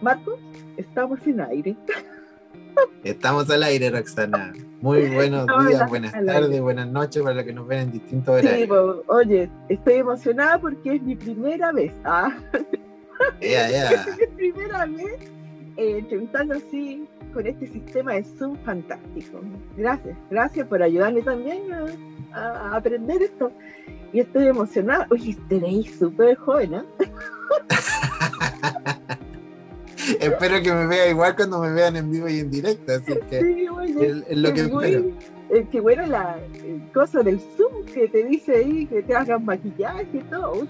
Marcos, estamos en aire. Estamos al aire, Roxana. Muy buenos días, buenas tardes, buenas noches para los que nos ven en distintos horarios. Sí, oye, estoy emocionada porque es mi primera vez. ¿ah? es mi primera vez eh, entrevistando así con este sistema de Zoom fantástico. Gracias, gracias por ayudarme también a, aprender esto. Y estoy emocionada. Oye, tenéis súper joven, ¿eh? espero que me vea igual cuando me vean en vivo y en directo. Así que sí, es, lo que espero. Es que bueno, la cosa del Zoom que te dice ahí que te hagan maquillaje y todo.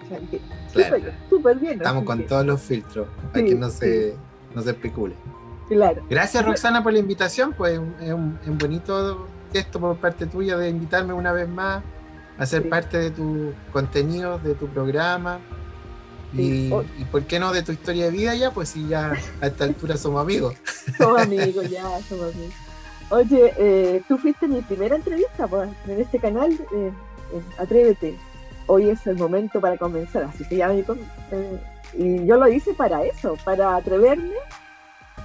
súper bien. Estamos con todos los filtros para que no se, no se especule. Claro. Gracias, Roxana, por la invitación. Pues es un, un, bonito gesto por parte tuya de invitarme una vez más a ser parte de tu contenido, de tu programa. Y, y, por qué no de tu historia de vida ya, pues si ya a esta altura somos amigos. somos amigos, ya, somos amigos. Oye, eh, tú fuiste mi primera entrevista pues, en este canal, eh, Atrévete. Hoy es el momento para comenzar, así se llama. Eh, y yo lo hice para eso, para atreverme.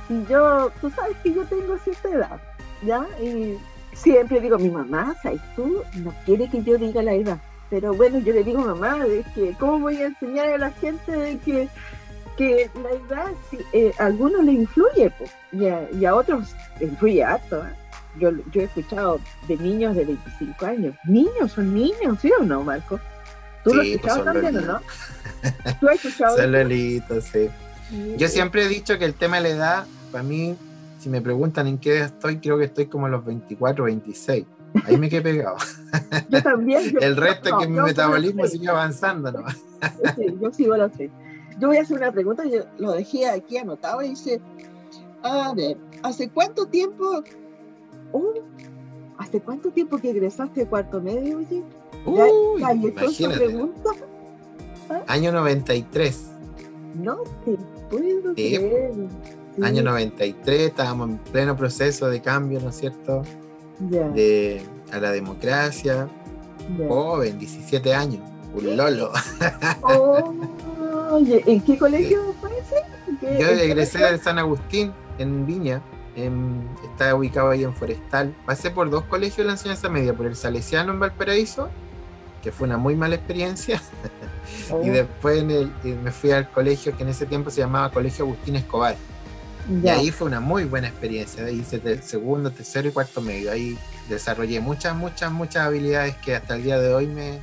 Y yo, tú sabes que yo tengo cierta edad, ¿ya? Y siempre digo, mi mamá, ¿sabes tú? No quiere que yo diga la edad pero bueno, yo le digo, mamá, de que, ¿cómo voy a enseñar a la gente de que, que la edad eh, a algunos le influye pues, y, a, otros influye harto? ¿eh? Yo, yo he escuchado de niños de 25 años. Niños, son niños, ¿sí o no, Marco? ¿Tú lo has pues, escuchado también o no? ¿Tú has escuchado? Son sí. Yo siempre he dicho que el tema de la edad, para mí, si me preguntan en qué edad estoy, creo que estoy como a los 24, 26. Ahí me quedé pegado. Yo también. el resto es que mi metabolismo sigue avanzando, ¿no? sí, yo sigo lo sé. Yo voy a hacer una pregunta, yo lo dejé aquí anotado y dice, a ver, ¿hace cuánto tiempo, uh, ¿hace cuánto tiempo que egresaste de cuarto medio, oye? Uy, pregunta? ¿Ah? Año 93. No te puedo creer. Año 93, estábamos en pleno proceso de cambio, ¿no es cierto? De, a la democracia. Joven, 17 años, un lolo. Oh, ¿En qué colegio fue ese? Yo egresé del San Agustín, en Viña. está ubicado ahí en Forestal. Pasé por dos colegios de la enseñanza media, por el Salesiano en Valparaíso, que fue una muy mala experiencia. y oh. después eh, me fui al colegio que en ese tiempo se llamaba Colegio Agustín Escobar y ahí fue una muy buena experiencia. Ahí hice el segundo, tercero y cuarto medio. Ahí desarrollé muchas, muchas, muchas habilidades que hasta el día de hoy me,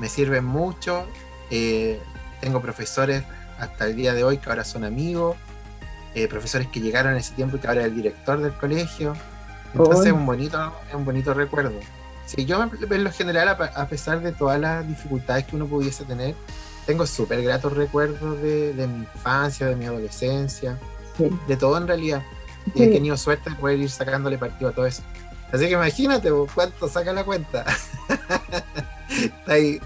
me sirven mucho. Eh, tengo profesores hasta el día de hoy que ahora son amigos, eh, profesores que llegaron en ese tiempo y que ahora es el director del colegio. Entonces es un bonito, es un bonito recuerdo. Sí, yo en lo general, a pesar de todas las dificultades que uno pudiese tener, tengo súper gratos recuerdos de, de mi infancia, de mi adolescencia de todo en realidad. Y he tenido suerte de poder ir sacándole partido a todo eso. Así que imagínate cuánto saca la cuenta. Está ahí.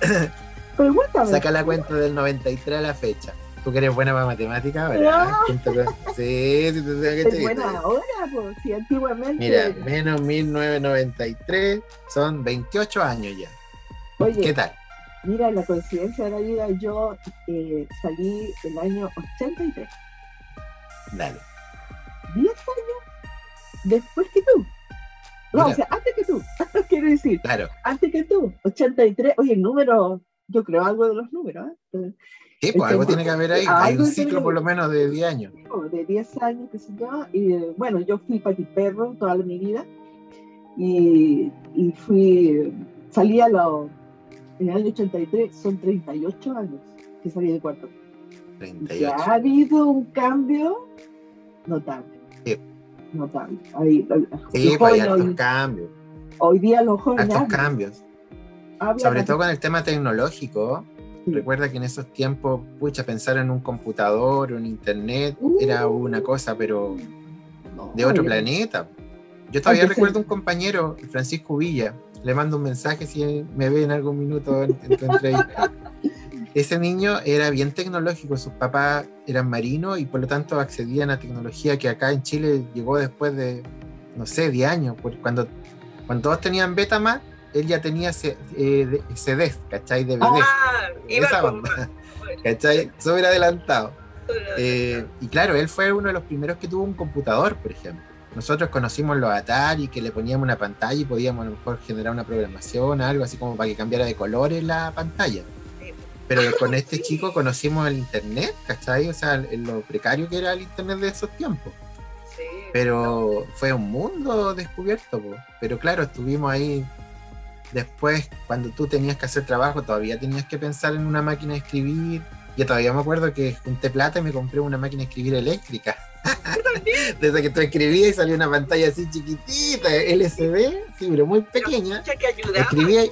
Saca la cuenta del 93 a la fecha. Tú que eres buena para matemáticas, ¿verdad? Sí, sí, sí, Es buena ahora, pues, si antiguamente. Mira, menos 1993 son 28 años ya. Oye, ¿Qué tal? Mira, la coincidencia de la vida, yo eh, salí el año 83. Dale. 10 años después que tú. No, o sea, antes que tú, quiero decir. Claro. Antes que tú, 83. Oye, el número, yo creo algo de los números. ¿eh? Sí, pues algo tiene que haber ahí. Hay un ciclo por lo menos de 10 años. De 10 años, que se llama. Y bueno, yo fui perro toda mi vida. Y, y fui, salí a los, en el año 83, son 38 años que salí de cuarto. 38. Ya ha habido un cambio notable. Sí. Notable. Ahí, sí, pues, hay cambios. Hoy día los jóvenes. Estos cambios. Sobre todo con el tema tecnológico. Recuerda que en esos tiempos, pucha, pensar en un computador, un internet, era uh. una cosa, pero de otro planeta. Yo todavía recuerdo un compañero, Francisco Villa, le mando un mensaje si me ve en algún minuto en, tu entrevista. ese niño era bien tecnológico, sus papás eran marinos y por lo tanto accedían a tecnología que acá en Chile llegó después de, no sé, 10 años. Cuando, cuando todos tenían Betamax, él ya tenía eh, CDs, ¿cachai? DVD. Ah, Esa onda, ¿cachai? Súper adelantado. Eh, y claro, él fue uno de los primeros que tuvo un computador, por ejemplo. Nosotros conocimos los Atari, que le poníamos una pantalla y podíamos a lo mejor generar una programación, algo así como para que cambiara de colores la pantalla. Pero con este chico conocimos el Internet, ¿cachai? O sea, lo precario que era el Internet de esos tiempos. Pero fue un mundo descubierto, pero claro, estuvimos ahí. Después, cuando tú tenías que hacer trabajo, todavía tenías que pensar en una máquina de escribir. Yo todavía me acuerdo que junté plata y me compré una máquina de escribir eléctrica. Desde que tú escribías y salía una pantalla así chiquitita, LCD, sí, pero muy pequeña. que Escribía,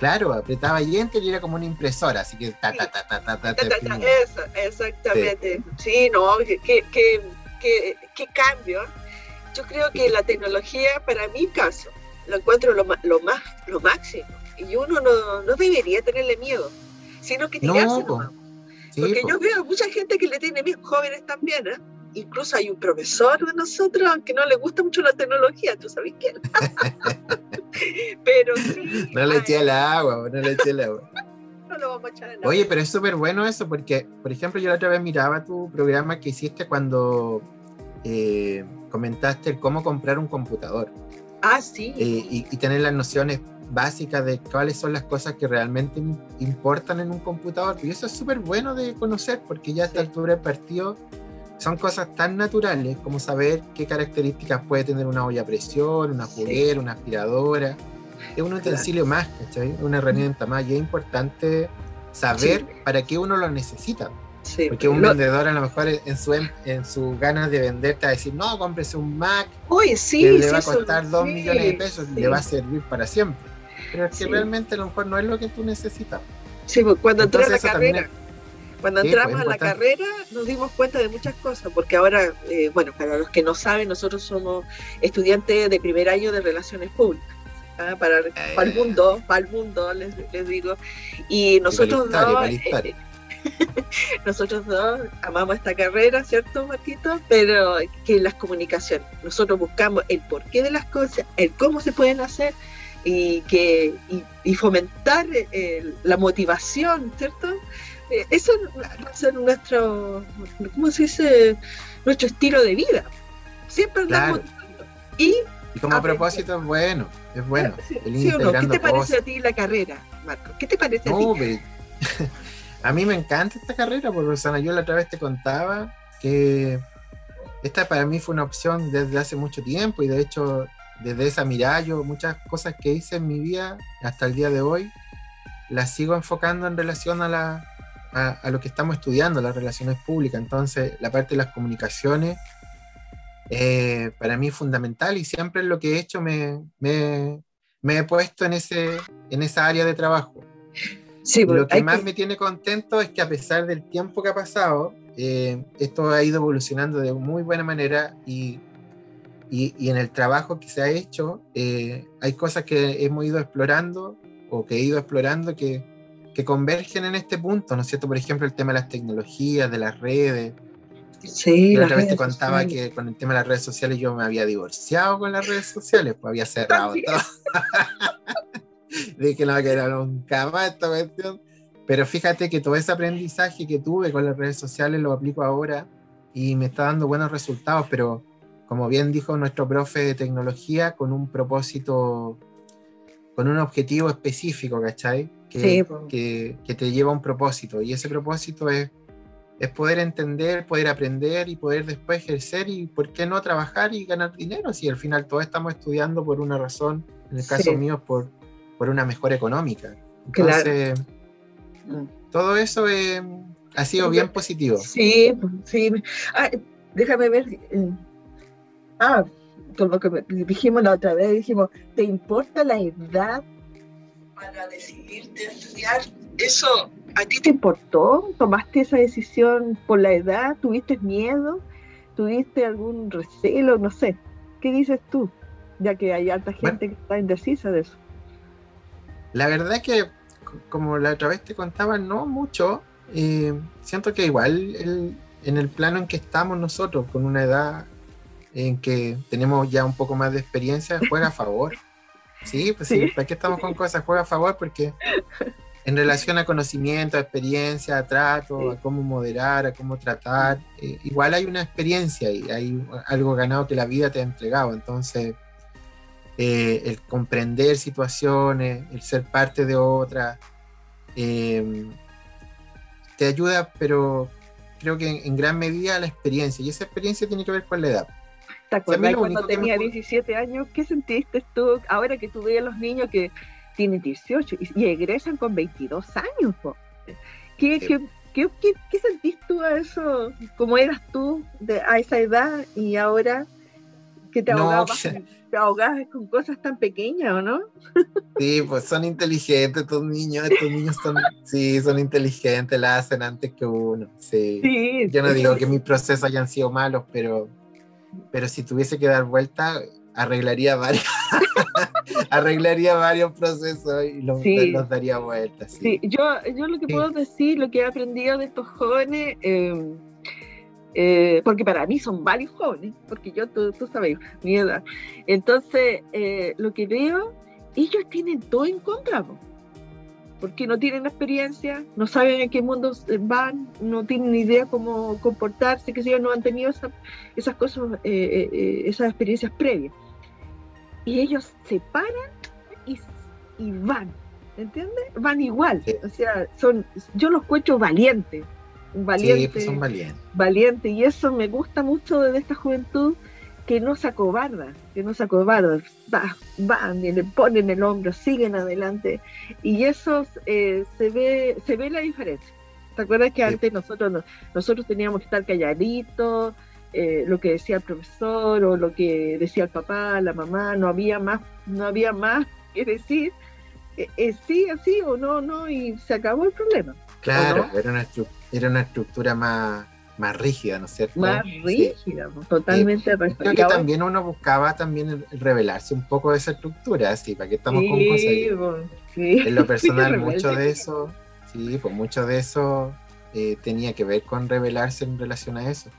claro, apretaba y enter y era como una impresora, así que ta, ta, ta, ta, ta, ta, Eso, exactamente. Sí, no, qué, qué, cambio. Yo creo que la tecnología, para mi caso, lo encuentro lo, lo, más, lo máximo. Y uno no, no debería tenerle miedo, sino que tirarse no, Porque yo veo mucha gente que le tiene miedo, jóvenes también, ¿eh? Incluso hay un profesor de nosotros que no le gusta mucho la tecnología, ¿tú sabes quién? pero sí. No le eché el agua, no le eché el agua. no lo vamos a echar el agua. Oye, pero es súper bueno eso, porque, por ejemplo, yo la otra vez miraba tu programa que hiciste cuando eh, comentaste cómo comprar un computador. Ah, sí. Eh, y, y, tener las nociones básicas de cuáles son las cosas que realmente importan en un computador. Y eso es súper bueno de conocer, porque ya a esta altura del partido son cosas tan naturales como saber qué características puede tener una olla a presión, una juguera, una aspiradora. Es un utensilio más, ¿cachai? Una herramienta más y es importante saber para qué uno lo necesita. Porque un vendedor a lo mejor en su, en su ganas de venderte te va a decir, no, cómprese un Mac Uy, sí, que le va a costar dos millones de pesos y le va a servir para siempre. Pero es que realmente a lo mejor no es lo que tú necesitas. Sí, pues cuando entré a la carrera, cuando pues, entramos a la carrera nos dimos cuenta de muchas cosas, porque ahora, eh, bueno, para los que no saben, nosotros somos estudiantes de primer año de Relaciones Públicas. ¿ah? Para, el mundo, para el mundo, les, digo. Y nosotros dos, eh, nosotros dos amamos esta carrera, ¿cierto, Marquito? Pero que las comunicaciones, nosotros buscamos el porqué de las cosas, el cómo se pueden hacer y que y, fomentar eh, la motivación, ¿cierto? Eh, eso va a ser nuestro, ¿cómo se dice? Nuestro estilo de vida. Siempre andamos Y, como propósito es bueno, es bueno. ¿Qué te parece a ti la carrera, Marco? ¿Qué te parece a ti? a mí me encanta esta carrera, porque Rosana, yo la otra vez te contaba que esta para mí fue una opción desde hace mucho tiempo y de hecho desde esa mirada yo muchas cosas que hice en mi vida hasta el día de hoy las sigo enfocando en relación a la, a, lo que estamos estudiando, las relaciones públicas. Entonces, la parte de las comunicaciones, eh, para mí es fundamental y siempre lo que he hecho me, me, me he puesto en, ese, en esa área de trabajo. Sí, lo que más me tiene contento es que a pesar del tiempo que ha pasado, eh, esto ha ido evolucionando de muy buena manera y, y, y en el trabajo que se ha hecho eh, hay cosas que hemos ido explorando o que he ido explorando que, que convergen en este punto, ¿no es cierto? Por ejemplo, el tema de las tecnologías, de las redes. Sí, yo otra vez te contaba que con el tema de las redes sociales yo me había divorciado con las redes sociales, pues había cerrado todo. Dije no, que era nunca más esta cuestión. Pero fíjate que todo ese aprendizaje que tuve con las redes sociales lo aplico ahora y me está dando buenos resultados, pero como bien dijo nuestro profe de tecnología, con un propósito, con un objetivo específico, ¿cachai? Que, que, te lleva a un propósito. Y ese propósito es, es poder entender, poder aprender y poder después ejercer y, ¿por qué no trabajar y ganar dinero? Si al final todos estamos estudiando por una razón, en el caso mío, por, por una mejor económica. Entonces, mm. todo eso ha sido bien positivo. Sí, sí. Ah, déjame ver. Eh, ah, como que dijimos la otra vez, dijimos, ¿te importa la edad para decidirte a estudiar, ¿eso a ti te importó? ¿Tomaste esa decisión por la edad? ¿Tuviste miedo? ¿Tuviste algún recelo? No sé. ¿Qué dices tú? Ya que hay alta gente que está indecisa de eso. La verdad es que, como la otra vez te contaba, no mucho. Eh, siento que igual en el plano en que estamos nosotros, con una edad en que tenemos ya un poco más de experiencia, juega a favor. Sí, pues sí, ¿para qué estamos con cosas? Juega a favor porque en relación a conocimiento, a experiencia, a trato, a cómo moderar, a cómo tratar. Eh, igual hay una experiencia y hay algo ganado que la vida te ha entregado. Entonces, eh, el comprender situaciones, el ser parte de otras, eh, te ayuda, pero creo que en, gran medida la experiencia. Y esa experiencia tiene que ver con la edad. ¿Te acuerdas cuando tenía 17 años? ¿Qué sentiste tú ahora que tú veías a los niños que tienen 18 y, egresan con 22 años. ¿Qué, qué, qué, qué, sentís tú a eso? ¿Cómo eras tú de, a esa edad y ahora que te ahogabas, te ahogabas con cosas tan pequeñas, ¿o no? Sí, pues son inteligentes estos niños, estos niños son, sí, son inteligentes, la hacen antes que uno, sí. sí Yo no digo que mis procesos hayan sido malos, pero, pero si tuviese que dar vuelta, arreglaría varios, arreglaría varios procesos y los, daría vueltas. Sí. yo, yo lo que puedo decir, lo que he aprendido de estos jóvenes, em, eh, porque para mí son varios jóvenes, porque yo, tú, tú sabes, mi edad. Entonces, eh, lo que veo, ellos tienen todo en contra, porque no tienen experiencia, no saben en qué mundo van, no tienen ni idea cómo comportarse, que si ellos no han tenido esas cosas, eh, esas experiencias previas y ellos se paran y, van, ¿entiendes? Van igual, o sea, son, yo los cuento valientes, valiente, sí, pues son valientes. Valiente, y eso me gusta mucho de esta juventud que no se acobarda, que no se acobarda, va, van y le ponen el hombro, siguen adelante, y eso eh, se ve, se ve la diferencia. ¿Te acuerdas que antes nosotros nosotros teníamos que estar calladitos, eh, lo que decía el profesor o lo que decía el papá, la mamá, no había más, no había más que decir, eh, eh, sí, así o no, no, y se acabó el problema. Claro, era, una era una estructura más, más rígida, ¿no es cierto? Más rígida, pues, totalmente rígida. Creo que también uno buscaba también revelarse un poco de esa estructura, así, para que estamos con cosas. Pues, en lo personal, mucho de eso, sí, pues mucho de eso tenía que ver con revelarse en relación a eso.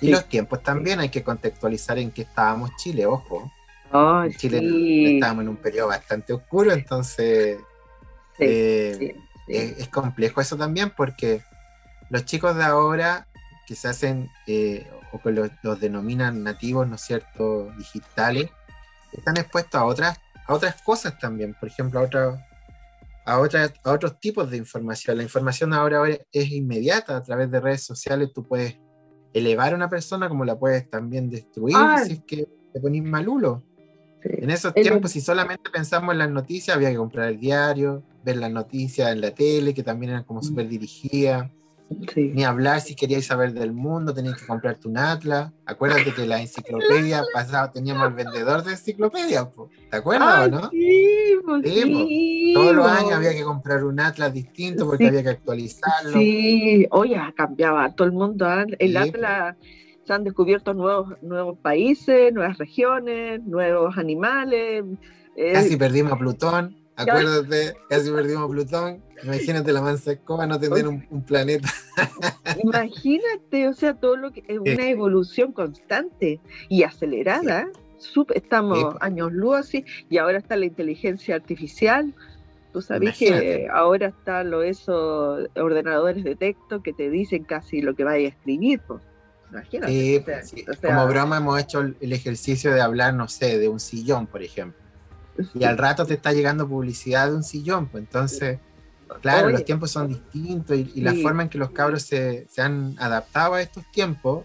Y los tiempos también hay que contextualizar en qué estábamos Chile, ojo. en Chile estábamos en un periodo bastante oscuro, entonces eh, es, complejo eso también porque los chicos de ahora que se hacen eh, o que los, denominan nativos, ¿no es cierto?, digitales, están expuestos a otras, a otras cosas también, por ejemplo, a, a, otras, a otros tipos de información. La información ahora es inmediata a través de redes sociales, tú puedes elevar a una persona como la puedes también destruir ah. si es que te ponís malulo. En esos tiempos, si solamente pensamos en las noticias, había que comprar el diario, ver las noticias en la tele, que también eran como mm. súper dirigidas. Ni hablar si queríais saber del mundo, tenías que comprarte un atlas. Acuérdate que la enciclopedia pasaba, teníamos el vendedor de enciclopedias, ¿te acuerdas o no? Sí, sí, Todos los años había que comprar un atlas distinto porque había que actualizarlo. Sí, oye, cambiaba todo el mundo. ¿ah? El atlas se han descubierto nuevos, nuevos países, nuevas regiones, nuevos animales. Casi perdimos a Plutón. Acuérdate, casi perdimos Plutón. Imagínate la mansa escoba no tener un, planeta. Imagínate, o sea, todo lo que es una evolución constante y acelerada. estamos años luz así, y ahora está la inteligencia artificial. Tú sabes que ahora están los esos ordenadores de texto que te dicen casi lo que vaya a escribir. Pues. Imagínate. Como broma hemos hecho el ejercicio de hablar, no sé, de un sillón, por ejemplo y al rato te está llegando publicidad de un sillón, pues entonces, claro, los tiempos son distintos y, la forma en que los cabros se, han adaptado a estos tiempos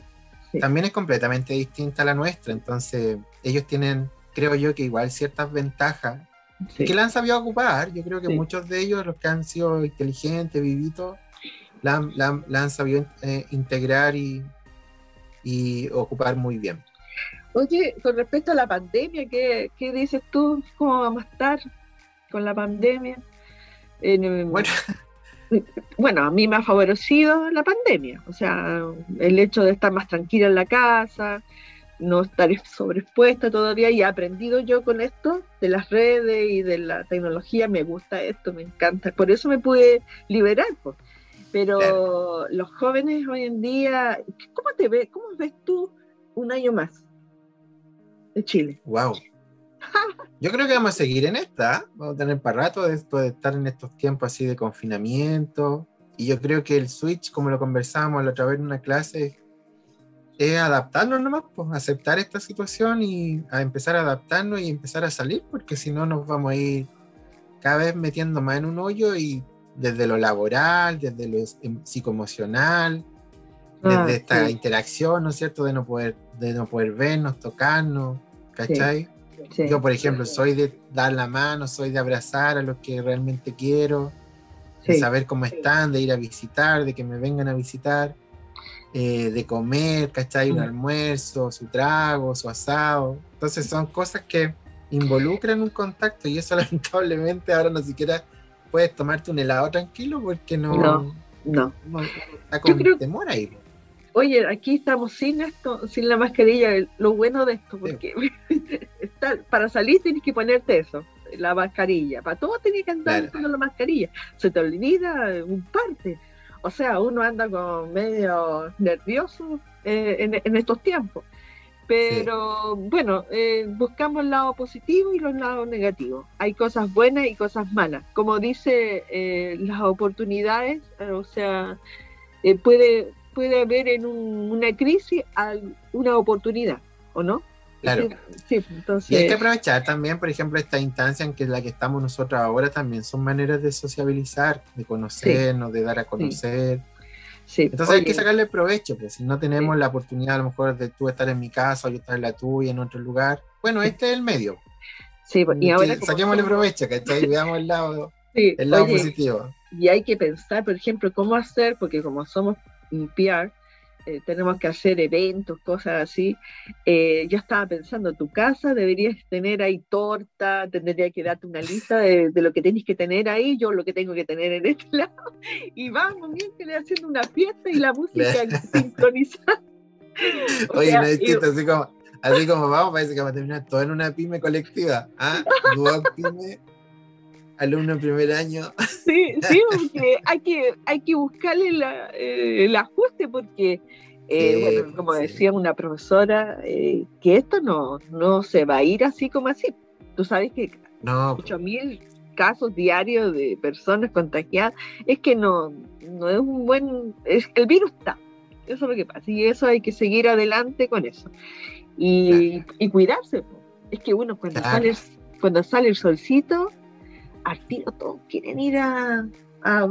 también es completamente distinta a la nuestra, entonces ellos tienen, creo yo, que igual ciertas ventajas que la han sabido ocupar, yo creo que muchos de ellos, los que han sido inteligentes, vivitos, la, han sabido eh, integrar y, y ocupar muy bien. Oye, con respecto a la pandemia, ¿qué, dices tú? ¿Cómo vamos a estar con la pandemia? bueno. bueno, a mí me ha favorecido la pandemia, o sea, el hecho de estar más tranquila en la casa, no estar sobreexpuesta todavía y he aprendido yo con esto de las redes y de la tecnología, me gusta esto, me encanta, por eso me pude liberar. Pues. Pero los jóvenes hoy en día, ¿cómo te ves, cómo ves tú un año más? De Chile. Wow. Yo creo que vamos a seguir en esta. Vamos a tener para rato de esto de estar en estos tiempos así de confinamiento. Y yo creo que el switch, como lo conversábamos la otra vez en una clase, es adaptarnos nomás, pues, aceptar esta situación y a empezar a adaptarnos y empezar a salir, porque si no nos vamos a ir cada vez metiendo más en un hoyo y desde lo laboral, desde lo em, psicoemocional, desde ah, esta interacción, ¿no es cierto? De no poder, de no poder vernos, tocarnos, ¿cachai? Yo, por ejemplo, soy de dar la mano, soy de abrazar a los que realmente quiero, de saber cómo están, de ir a visitar, de que me vengan a visitar. Eh, de comer, ¿cachai? Un almuerzo, su trago, su asado. Entonces son cosas que involucran un contacto y eso lamentablemente ahora no siquiera puedes tomarte un helado tranquilo porque no... No, no. está con temor ahí. Oye, aquí estamos sin esto, sin la mascarilla. Lo bueno de esto, porque para salir tienes que ponerte eso, la mascarilla. Para todo tienes que andar con la mascarilla. Se te olvida un parte. O sea, uno anda con medio nervioso eh, en, estos tiempos. Pero bueno, eh, buscamos el lado positivo y los lados negativos. Hay cosas buenas y cosas malas. Como dice, eh, las oportunidades, o sea, puede, puede haber en una crisis una oportunidad, ¿o no? Claro. Y hay que aprovechar también, por ejemplo, esta instancia en que la que estamos nosotros ahora también son maneras de sociabilizar, de conocernos, de dar a conocer. Sí. Entonces hay que sacarle provecho, pues si no tenemos la oportunidad a lo mejor de tú estar en mi casa o yo estar en la tuya, en otro lugar, bueno, este es el medio. Sí, y ahora... Saquémosle provecho, ¿cachai? Veamos el lado, el lado positivo. Y hay que pensar, por ejemplo, cómo hacer, porque como somos un PR, eh, tenemos que hacer eventos, cosas así. Eh, yo estaba pensando, tu casa deberías tener ahí torta, tendría que darte una lista de, lo que tenés que tener ahí, yo lo que tengo que tener en este lado, y vamos bien que haciendo una fiesta y la música sincronizada. Oye, no es así como, así como vamos, parece que vamos a terminar todo en una pyme colectiva. ¿Ah? pyme alumno en primer año. Sí, sí, porque hay que, hay que buscarle eh, el ajuste porque, eh, bueno, como decía una profesora, eh, que esto no, no se va a ir así como así. Tú sabes que no. mil casos diarios de personas contagiadas, es que no, no es un buen, es, el virus está, eso es lo que pasa, y eso hay que seguir adelante con eso. Y, y cuidarse, es que uno cuando, sale, cuando sale el solcito, al tiro todos quieren ir a,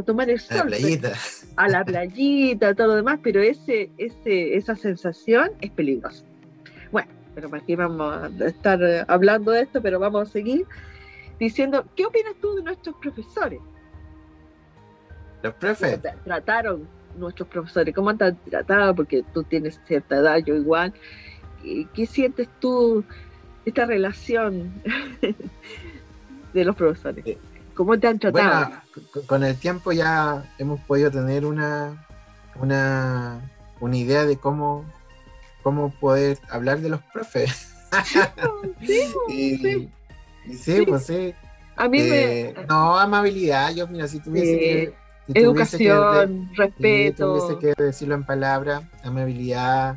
tomar el sol. A la playita. A la playita, todo lo demás, pero ese, ese, esa sensación es peligrosa. Bueno, pero aquí vamos a estar hablando de esto, pero vamos a seguir diciendo, ¿qué opinas tú de nuestros profesores? Los profes. Trataron nuestros profesores, ¿cómo han tratado? Porque tú tienes cierta edad, yo igual. ¿Qué sientes tú esta relación de los profesores. ¿Cómo te han tratado? Bueno, con el tiempo ya hemos podido tener una, una, una idea de cómo, cómo poder hablar de los profes. Sí, sí, sí, pues sí. A mí me... Eh, no, amabilidad. Yo, mira, si tuviese que... Educación, respeto. Si tuviese que decirlo en palabras, amabilidad,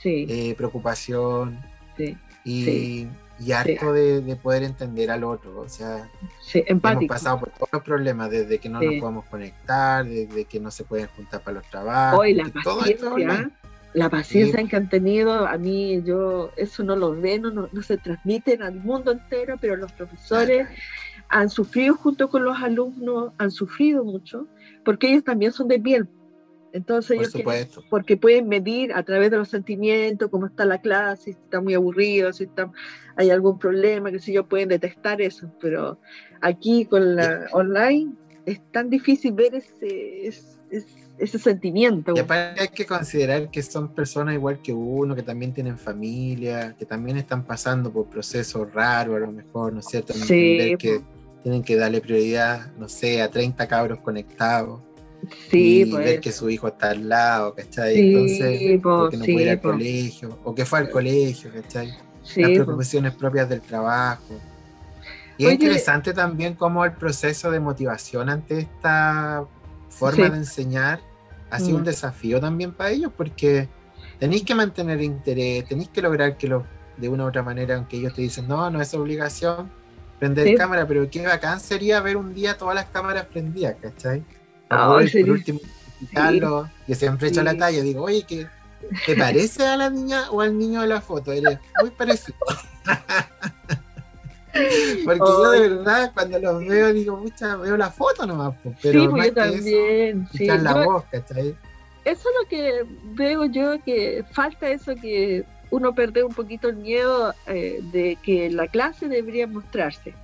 sí. Eh, preocupación. Sí. Y, y harto de, poder entender al otro. O sea, hemos pasado por todos los problemas, desde que no nos podemos conectar, desde que no se pueden juntar para los trabajos. Hoy la paciencia, la paciencia que han tenido, a mí yo eso no lo veo, no, no, se transmiten al mundo entero, pero los profesores han sufrido junto con los alumnos, han sufrido mucho, porque ellos también son de piel entonces porque pueden medir a través de los sentimientos cómo está la clase, si está muy aburrido, si está, hay algún problema, que si ellos pueden detectar eso, pero aquí con la online es tan difícil ver ese, ese, sentimiento. Y aparte hay que considerar que son personas igual que uno, que también tienen familia, que también están pasando por procesos raros, a lo mejor, ¿no es cierto? Sí, que tienen que darle prioridad, no sé, a 30 cabros conectados Sí, y ver pues. que su hijo está al lado, ¿cachai? Sí, Entonces, porque no puede ir al colegio, o que fue al colegio, ¿cachai? Las preocupaciones propias del trabajo. Y es interesante también cómo el proceso de motivación ante esta forma de enseñar ha sido un mm. desafío también para ellos, porque tenéis que mantener interés, tenéis que lograr que los, de una u otra manera, aunque ellos te dicen, no, no es obligación prender cámara, pero qué bacán sería ver un día todas las cámaras prendidas, ¿cachai? Oh, por último, Carlos, que siempre he hecho la talla, digo, oye, ¿qué, ¿te parece a la niña o al niño de la foto? Eres muy parecido. Porque yo de verdad cuando los veo digo, mucha, veo la foto nomás, pero sí, pues yo también. sí. la voz, ¿cachai? Eso es lo que veo yo, que falta eso que uno pierde un poquito el miedo eh, de que la clase debería mostrarse.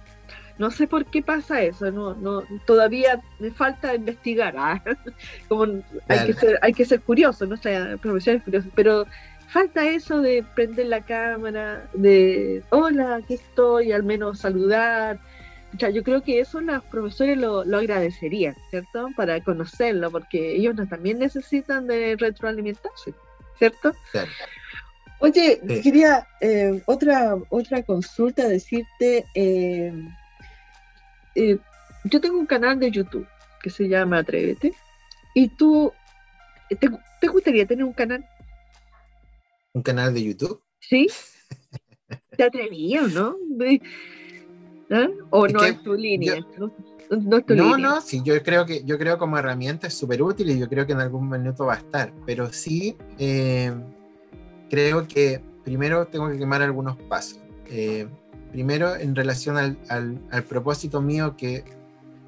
No sé por qué pasa eso, no, no, todavía me falta investigar. ¿ah? Como hay, que ser, hay que ser curioso, nuestra profesión es curiosa, pero falta eso de prender la cámara, de hola, aquí estoy, al menos saludar. O sea, yo creo que eso los profesores lo, lo agradecerían, ¿cierto? Para conocerlo, porque ellos también necesitan de retroalimentarse, ¿cierto? Oye, quería eh, otra, otra consulta, decirte, eh, eh, yo tengo un canal de YouTube que se llama Atrévete, y tú, ¿te, gustaría tener un canal? ¿Un canal de YouTube? Sí. ¿Te atrevías, no? ¿Ah? ¿O no es tu línea? ¿no? No, no, sí, yo creo que yo creo como herramienta es súper útil y yo creo que en algún minuto va a estar, pero sí eh, creo que primero tengo que quemar algunos pasos. Eh, primero, en relación al, propósito mío que,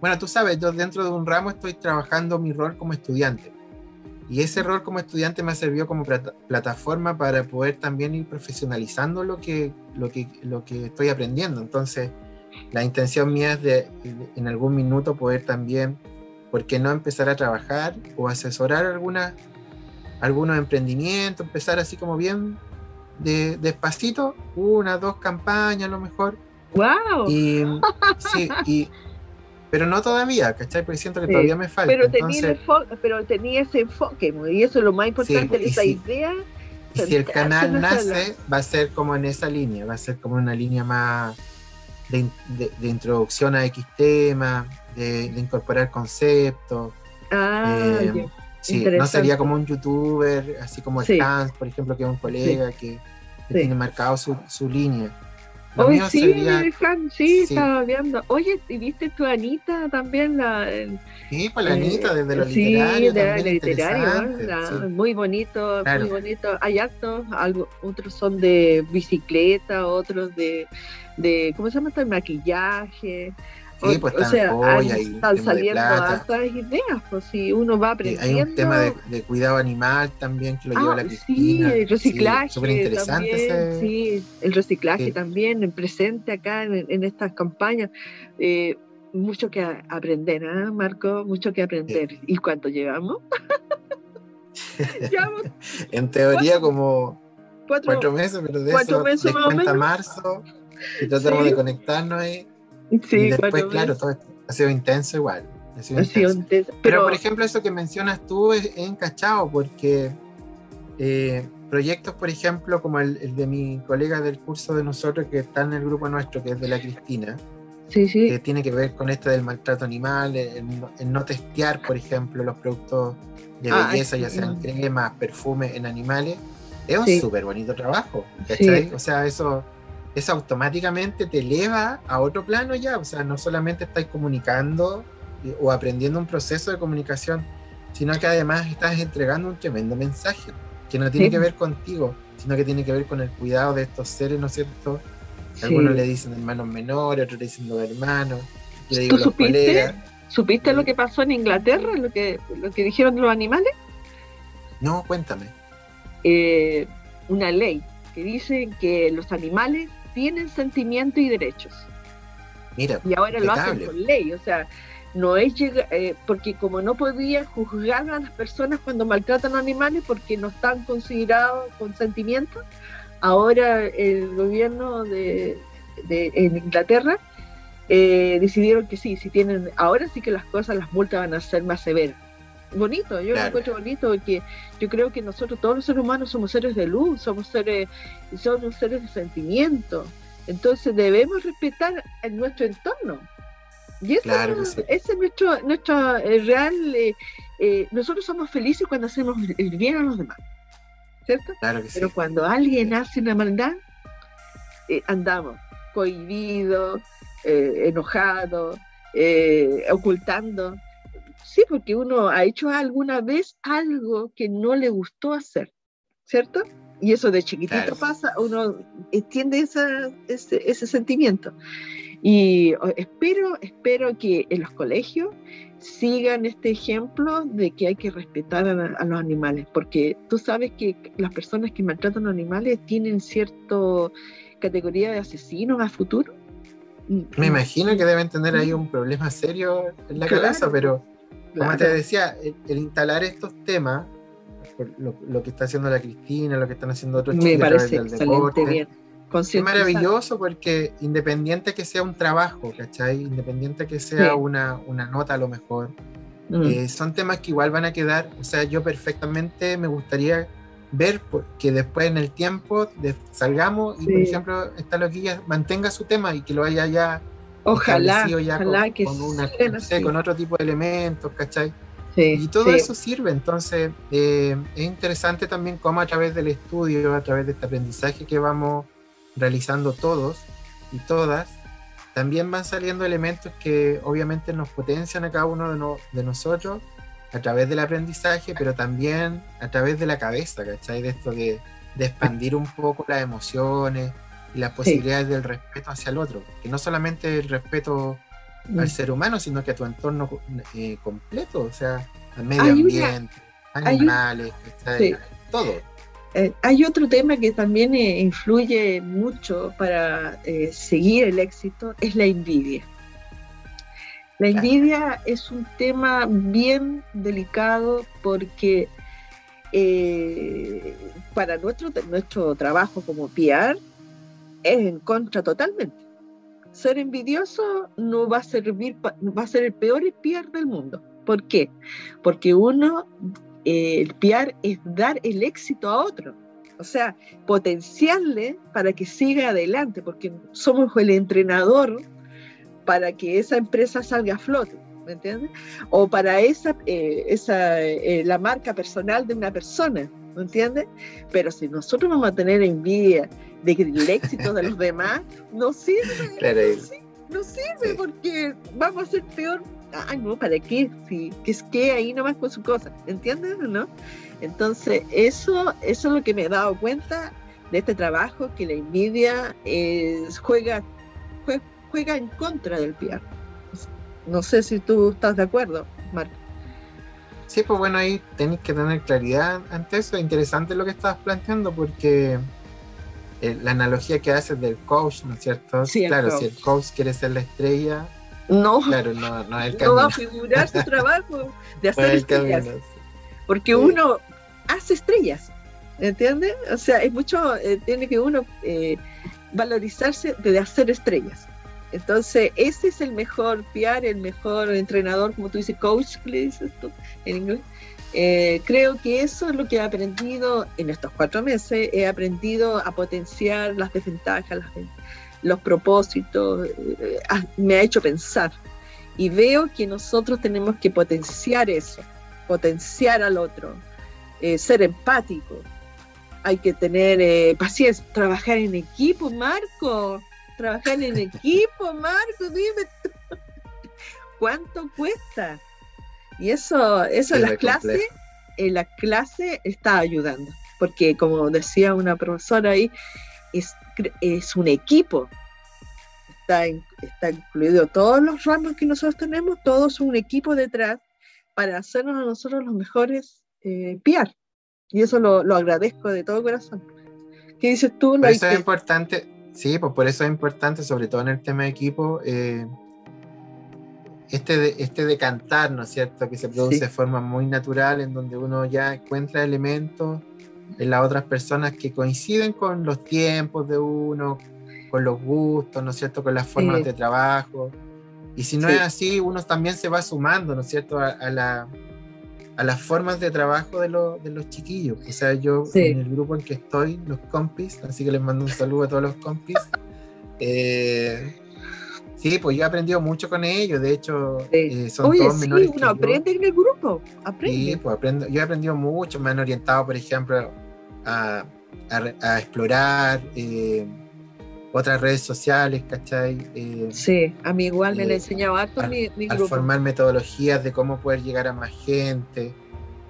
bueno, tú sabes, yo dentro de un ramo estoy trabajando mi rol como estudiante. Y ese rol como estudiante me ha servido como plataforma para poder también ir profesionalizando lo que, lo que, lo que estoy aprendiendo. Entonces, la intención mía es de, en algún minuto poder también, ¿por qué no empezar a trabajar o asesorar algunas, algunos emprendimientos, empezar así como bien de, despacito, una, dos campañas a lo mejor. ¡Wow! Y, sí, y, pero no todavía, ¿cachai? Porque siento que todavía me falta. Pero tenía, pero tenía ese enfoque, y eso es lo más importante de esa idea. Y si el canal nace, va a ser como en esa línea, va a ser como una línea más de, introducción a X tema, de, incorporar conceptos. Ah, eh, Sí, no sería como un youtuber, así como el Hans, por ejemplo, que es un colega que, tiene marcado su, su línea. Hoy sí, sí, estaba viendo. Oye, ¿y viste tu Anita también? La, sí, pues la Anita, desde lo literario. Sí, desde lo literario, muy bonito, muy bonito. Hay actos, algo, otros son de bicicleta, otros de, de ¿cómo se llama? El maquillaje. Sí, pues o sea, están saliendo hartas ideas, pues si uno va aprendiendo. Hay un tema de, cuidado animal también que lo lleva la ah, Cristina. Sí, el reciclaje. Sí, interesante también, Sí, el reciclaje también, presente acá en, estas campañas. Eh, mucho que aprender, ¿eh, Marco? Mucho que aprender. ¿Y cuánto llevamos? en teoría como cuatro, meses, pero de eso meses cuenta marzo y tratamos de conectarnos ahí y después, claro, todo ha sido intenso igual. Ha sido intenso. Pero, por ejemplo, eso que mencionas tú es, encachado, porque eh, proyectos, por ejemplo, como el, de mi colega del curso de nosotros, que está en el grupo nuestro, que es de la Cristina, que tiene que ver con esto del maltrato animal, en no testear, por ejemplo, los productos de ah, belleza, ya sean cremas, perfumes en animales, es un súper bonito trabajo, ¿cachai? O sea, eso eso automáticamente te eleva a otro plano ya, o sea, no solamente estáis comunicando eh, o aprendiendo un proceso de comunicación, sino que además estás entregando un tremendo mensaje que no tiene que ver contigo, sino que tiene que ver con el cuidado de estos seres, ¿no es cierto? Algunos le dicen hermanos menores, otros le dicen los hermanos, yo digo los supiste? ¿Supiste lo que pasó en Inglaterra, lo que, lo que dijeron los animales? No, cuéntame. Eh, una ley que dice que los animales tienen sentimiento y derechos. Mira, y ahora lo hacen con ley, o sea, no es llegar, eh, porque como no podía juzgar a las personas cuando maltratan a animales porque no están considerados con sentimiento, ahora el gobierno de, en Inglaterra eh, decidieron que sí, si tienen, ahora sí que las cosas, las multas van a ser más severas. Bonito, yo lo encuentro bonito porque yo creo que nosotros, todos los seres humanos, somos seres de luz, somos seres somos seres de sentimiento. Entonces debemos respetar en nuestro entorno. Y ese, es, nuestro, nuestro eh, real... Eh, eh, nosotros somos felices cuando hacemos el bien a los demás. ¿Cierto? Claro Pero cuando alguien hace una maldad, andamos cohibidos, enojados, ocultando. Sí, porque uno ha hecho alguna vez algo que no le gustó hacer, ¿cierto? Y eso de chiquitito pasa, uno entiende ese, ese, sentimiento. Y espero, espero que en los colegios sigan este ejemplo de que hay que respetar a, los animales, porque tú sabes que las personas que maltratan a los animales tienen cierta categoría de asesinos a futuro. Me imagino que deben tener ahí un problema serio en la cabeza, pero como te decía, el, instalar estos temas, lo, que está haciendo la Cristina, lo que están haciendo otros chicos Me parece excelente, bien. Es maravilloso porque independiente que sea un trabajo, ¿cachai? Independiente que sea una, una, nota a lo mejor, mm. eh, son temas que igual van a quedar, o sea, yo perfectamente me gustaría ver que después en el tiempo salgamos y por ejemplo esta loquilla mantenga su tema y que lo haya ya ojalá, ya con, que una, con otro tipo de elementos, ¿cachai? y todo eso sirve, entonces eh, es interesante también cómo a través del estudio, a través de este aprendizaje que vamos realizando todos y todas, también van saliendo elementos que obviamente nos potencian a cada uno de, nosotros a través del aprendizaje, pero también a través de la cabeza, ¿cachai? De esto de, expandir un poco las emociones y las posibilidades del respeto hacia el otro, que no solamente el respeto al mm. ser humano, sino que a tu entorno eh, completo, o sea, al medio ambiente, animales, todo. Eh, hay otro tema que también eh, influye mucho para eh, seguir el éxito, es la envidia. La envidia es un tema bien delicado porque para nuestro, nuestro trabajo como PR es en contra totalmente. Ser envidioso no va a servir, va a ser el peor PR del mundo. ¿Por qué? Porque uno el PR es dar el éxito a otro, o sea, potenciarle para que siga adelante, porque somos el entrenador para que esa empresa salga a flote, ¿me entiendes? O para esa, eh, esa eh, la marca personal de una persona, ¿me entiendes? Pero si nosotros vamos a tener envidia de que el éxito de los demás, no sirve, no, sirve, porque vamos a ser peor ay, no, ¿para qué? Si, que es que ahí nomás con su cosa, ¿entiendes? ¿No? Entonces, eso, eso es lo que me he dado cuenta de este trabajo, que la envidia es, juega, juega, en contra del PR. No sé si tú estás de acuerdo, Marco. Sí, pues bueno, ahí tenéis que tener claridad ante eso. Es interesante lo que estabas planteando porque eh, la analogía que haces del coach, ¿no es cierto? Sí, claro, si el coach quiere ser la estrella, no, claro, no, no, no va a figurar su trabajo de hacer estrellas. Porque uno hace estrellas, ¿entiendes? O sea, es mucho, eh, tiene que uno eh, valorizarse de hacer estrellas. Entonces, ese es el mejor PR, el mejor entrenador, como tú dices, coach, le dices tú en inglés. Eh, creo que eso es lo que he aprendido en estos cuatro meses. He aprendido a potenciar las desventajas, los propósitos, eh, ah, me ha hecho pensar. Y veo que nosotros tenemos que potenciar eso, potenciar al otro, eh, ser empático. Hay que tener paciencia, trabajar en equipo, Marco. Trabajar en equipo, Marco, dime cuánto cuesta. Y eso, eso en las clases, en la clase está ayudando, porque como decía una profesora ahí, es es un equipo. Está, está incluido todos los ramos que nosotros tenemos, todos un equipo detrás para hacernos a nosotros los mejores eh, PR. Y eso lo, agradezco de todo corazón. ¿Qué dices tú? Eso es importante, sí, pues por eso es importante, sobre todo en el tema de equipo, eh, este, de, este de cantar, ¿no es cierto? Que se produce de forma muy natural, en donde uno ya encuentra elementos en las otras personas que coinciden con los tiempos de uno, con los gustos, ¿no es cierto?, con las formas de trabajo. Y si no es así, uno también se va sumando, ¿no es cierto?, a, la, a las formas de trabajo de, de, los chiquillos. O sea, yo en el grupo en que estoy, los compis, así que les mando un saludo a todos los compis. Eh, sí, pues yo he aprendido mucho con ellos, de hecho, eh, son Oye, todos sí, uno aprende en el grupo, aprende. Sí, pues aprendo, yo he aprendido mucho, me han orientado, por ejemplo, a, explorar. Eh, otras redes sociales, ¿cachai? Eh, sí, a mí igual me eh, enseñaba harto mi, mi grupo. Al formar metodologías de cómo poder llegar a más gente.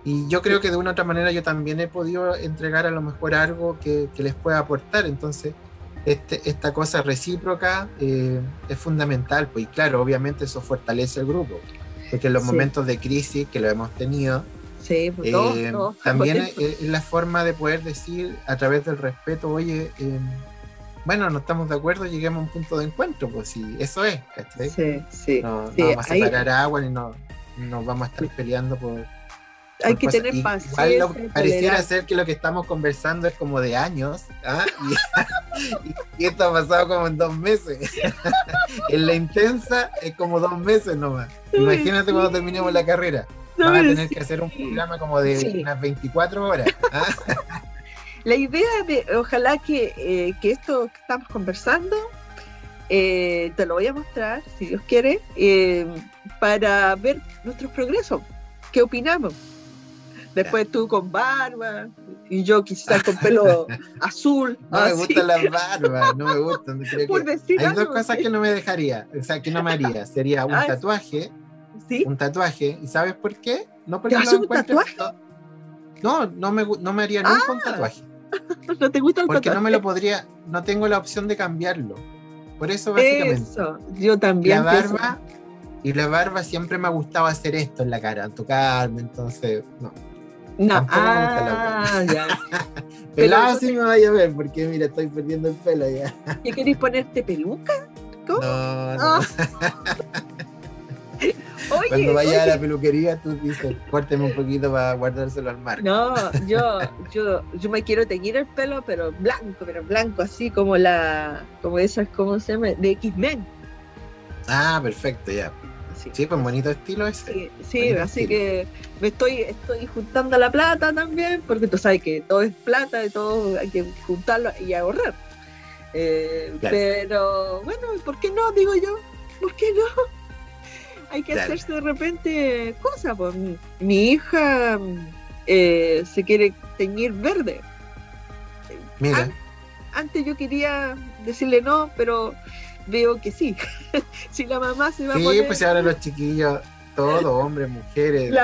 Y yo creo que de una u otra manera yo también he podido entregar a lo mejor algo que, que les pueda aportar. Entonces, este, esta cosa recíproca eh, es fundamental. Pues, y claro, obviamente eso fortalece el grupo. Porque en los momentos de crisis que lo hemos tenido, sí, pues, también es, la forma de poder decir a través del respeto, oye, bueno, no estamos de acuerdo, lleguemos a un punto de encuentro, pues sí, eso es, ¿cachai? Sí, sí. No, vamos a separar agua ni no, nos vamos a estar peleando por. Hay que tener paciencia. pareciera ser que lo que estamos conversando es como de años, ¿ah? y, esto ha pasado como en dos meses. en la intensa es como dos meses nomás. Imagínate cuando terminemos la carrera. Vamos a tener que hacer un programa como de unas 24 horas. ¿ah? La idea de, ojalá que, eh, que esto que estamos conversando, eh, te lo voy a mostrar, si Dios quiere, eh, para ver nuestros progresos. ¿Qué opinamos? Después tú con barba y yo quizás con pelo azul. No me gustan las barbas, no me gustan. Hay dos cosas que no me dejaría, o sea, que no me haría. Sería un ah, tatuaje. ¿Sí? Un tatuaje. ¿Y sabes por qué? No porque ¿Te un tatuaje? No, no me, no me haría nunca un ah. tatuaje. ¿No te gusta el Porque no me lo podría, no tengo la opción de cambiarlo. Por eso básicamente. Eso, yo también. La barba, y la barba siempre me ha gustado hacer esto en la cara, tocarme, entonces, no. No, ah, ya. Pelado sí me vaya a ver, porque mira, estoy perdiendo el pelo ya. ¿Y queréis ponerte peluca? ¿Cómo? No, no. Cuando vaya a la peluquería, tú dices, córteme un poquito para guardárselo al mar. No, yo, yo, yo me quiero teñir el pelo, pero blanco, pero blanco, así como la, como esas, ¿cómo se llama? De X-Men. Ah, perfecto, ya. Sí, pues bonito estilo ese. Sí, así que me estoy, estoy juntando la plata también, porque tú sabes que todo es plata y todo hay que juntarlo y ahorrar. Eh, pero bueno, ¿por qué no? Digo yo, ¿por qué no? Hay que hacerse de repente cosas. Pues. Mi hija eh, se quiere teñir verde. Mira. antes yo quería decirle no, pero veo que sí. si la mamá se va a poner... Sí, pues ahora los chiquillos, todos, hombres, mujeres,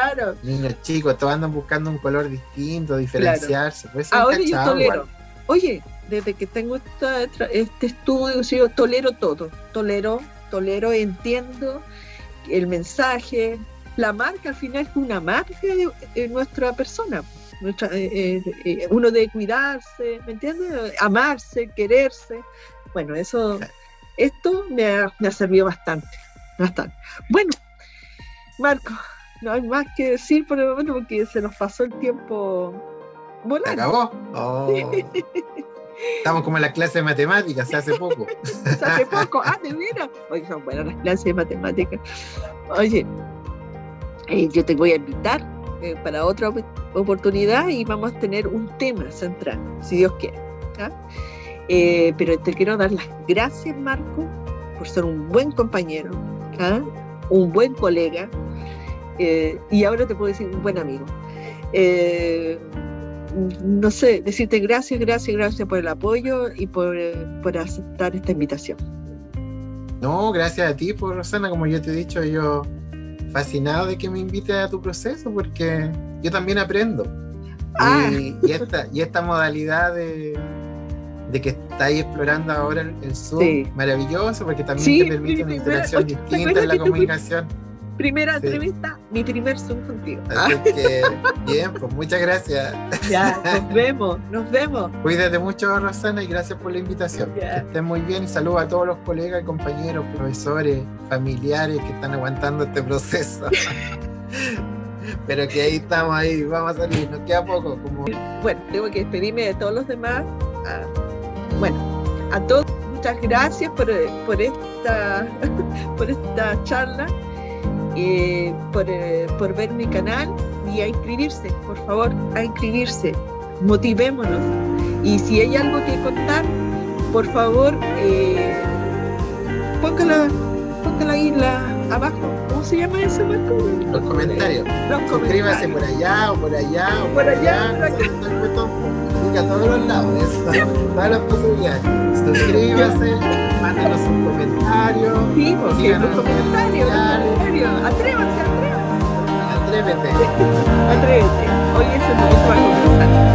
niños chicos, todos andan buscando un color distinto, diferenciarse. Pues ahora yo tolero. Oye, desde que tengo este estudio, yo tolero todo. Tolero, tolero, entiendo el mensaje, la marca al final es una marca de, nuestra persona. Nuestra, eh, eh, eh, uno de cuidarse, ¿me entiendes? Amarse, quererse. Bueno, eso, esto me ha, me ha servido bastante, bastante. Bueno, Marco, no hay más que decir por el momento porque se nos pasó el tiempo volando. ¿Acabó? Oh. Estamos como en la clase de matemáticas, se hace poco. se hace poco, ah, de veras. Oye, son buenas las clases de matemáticas. Oye, eh, yo te voy a invitar eh, para otra oportunidad y vamos a tener un tema central, si Dios quiere. Eh, pero te quiero dar las gracias, Marco, por ser un buen compañero, un buen colega y ahora te puedo decir un buen amigo no sé, decirte gracias, gracias, gracias por el apoyo y por, por aceptar esta invitación. No, gracias a ti, por Rosana, como yo te he dicho, yo fascinado de que me invites a tu proceso porque yo también aprendo. Ah. Y, esta, y esta modalidad de, de que estáis explorando ahora el, Zoom, maravilloso, porque también te permite una interacción distinta en la comunicación primera entrevista, mi primer Zoom contigo. Así que, bien, pues muchas gracias. Ya, nos vemos, nos vemos. Cuídate mucho, Rosana, y gracias por la invitación. Que estés muy bien y saludos a todos los colegas, compañeros, profesores, familiares que están aguantando este proceso. Pero que ahí estamos, ahí vamos a salir, nos queda poco. Como... Bueno, tengo que despedirme de todos los demás. Ah, bueno, a todos muchas gracias por, por, esta, por esta charla eh, por, eh, por, ver mi canal y a inscribirse, por favor, a inscribirse. Motivémonos. Y si hay algo que contar, por favor, eh, póngala, póngala ahí la, abajo. ¿Cómo se llama eso, Marco? Los comentarios. Los Suscríbase por allá o por allá o por, allá. allá a todos los lados, todas las posibilidades. Suscríbase, mándenos un comentario. Sí, pues, sí, un comentario, comentario. Atrévete, atrévete. Atrévete. atrévete. Hoy eso no es algo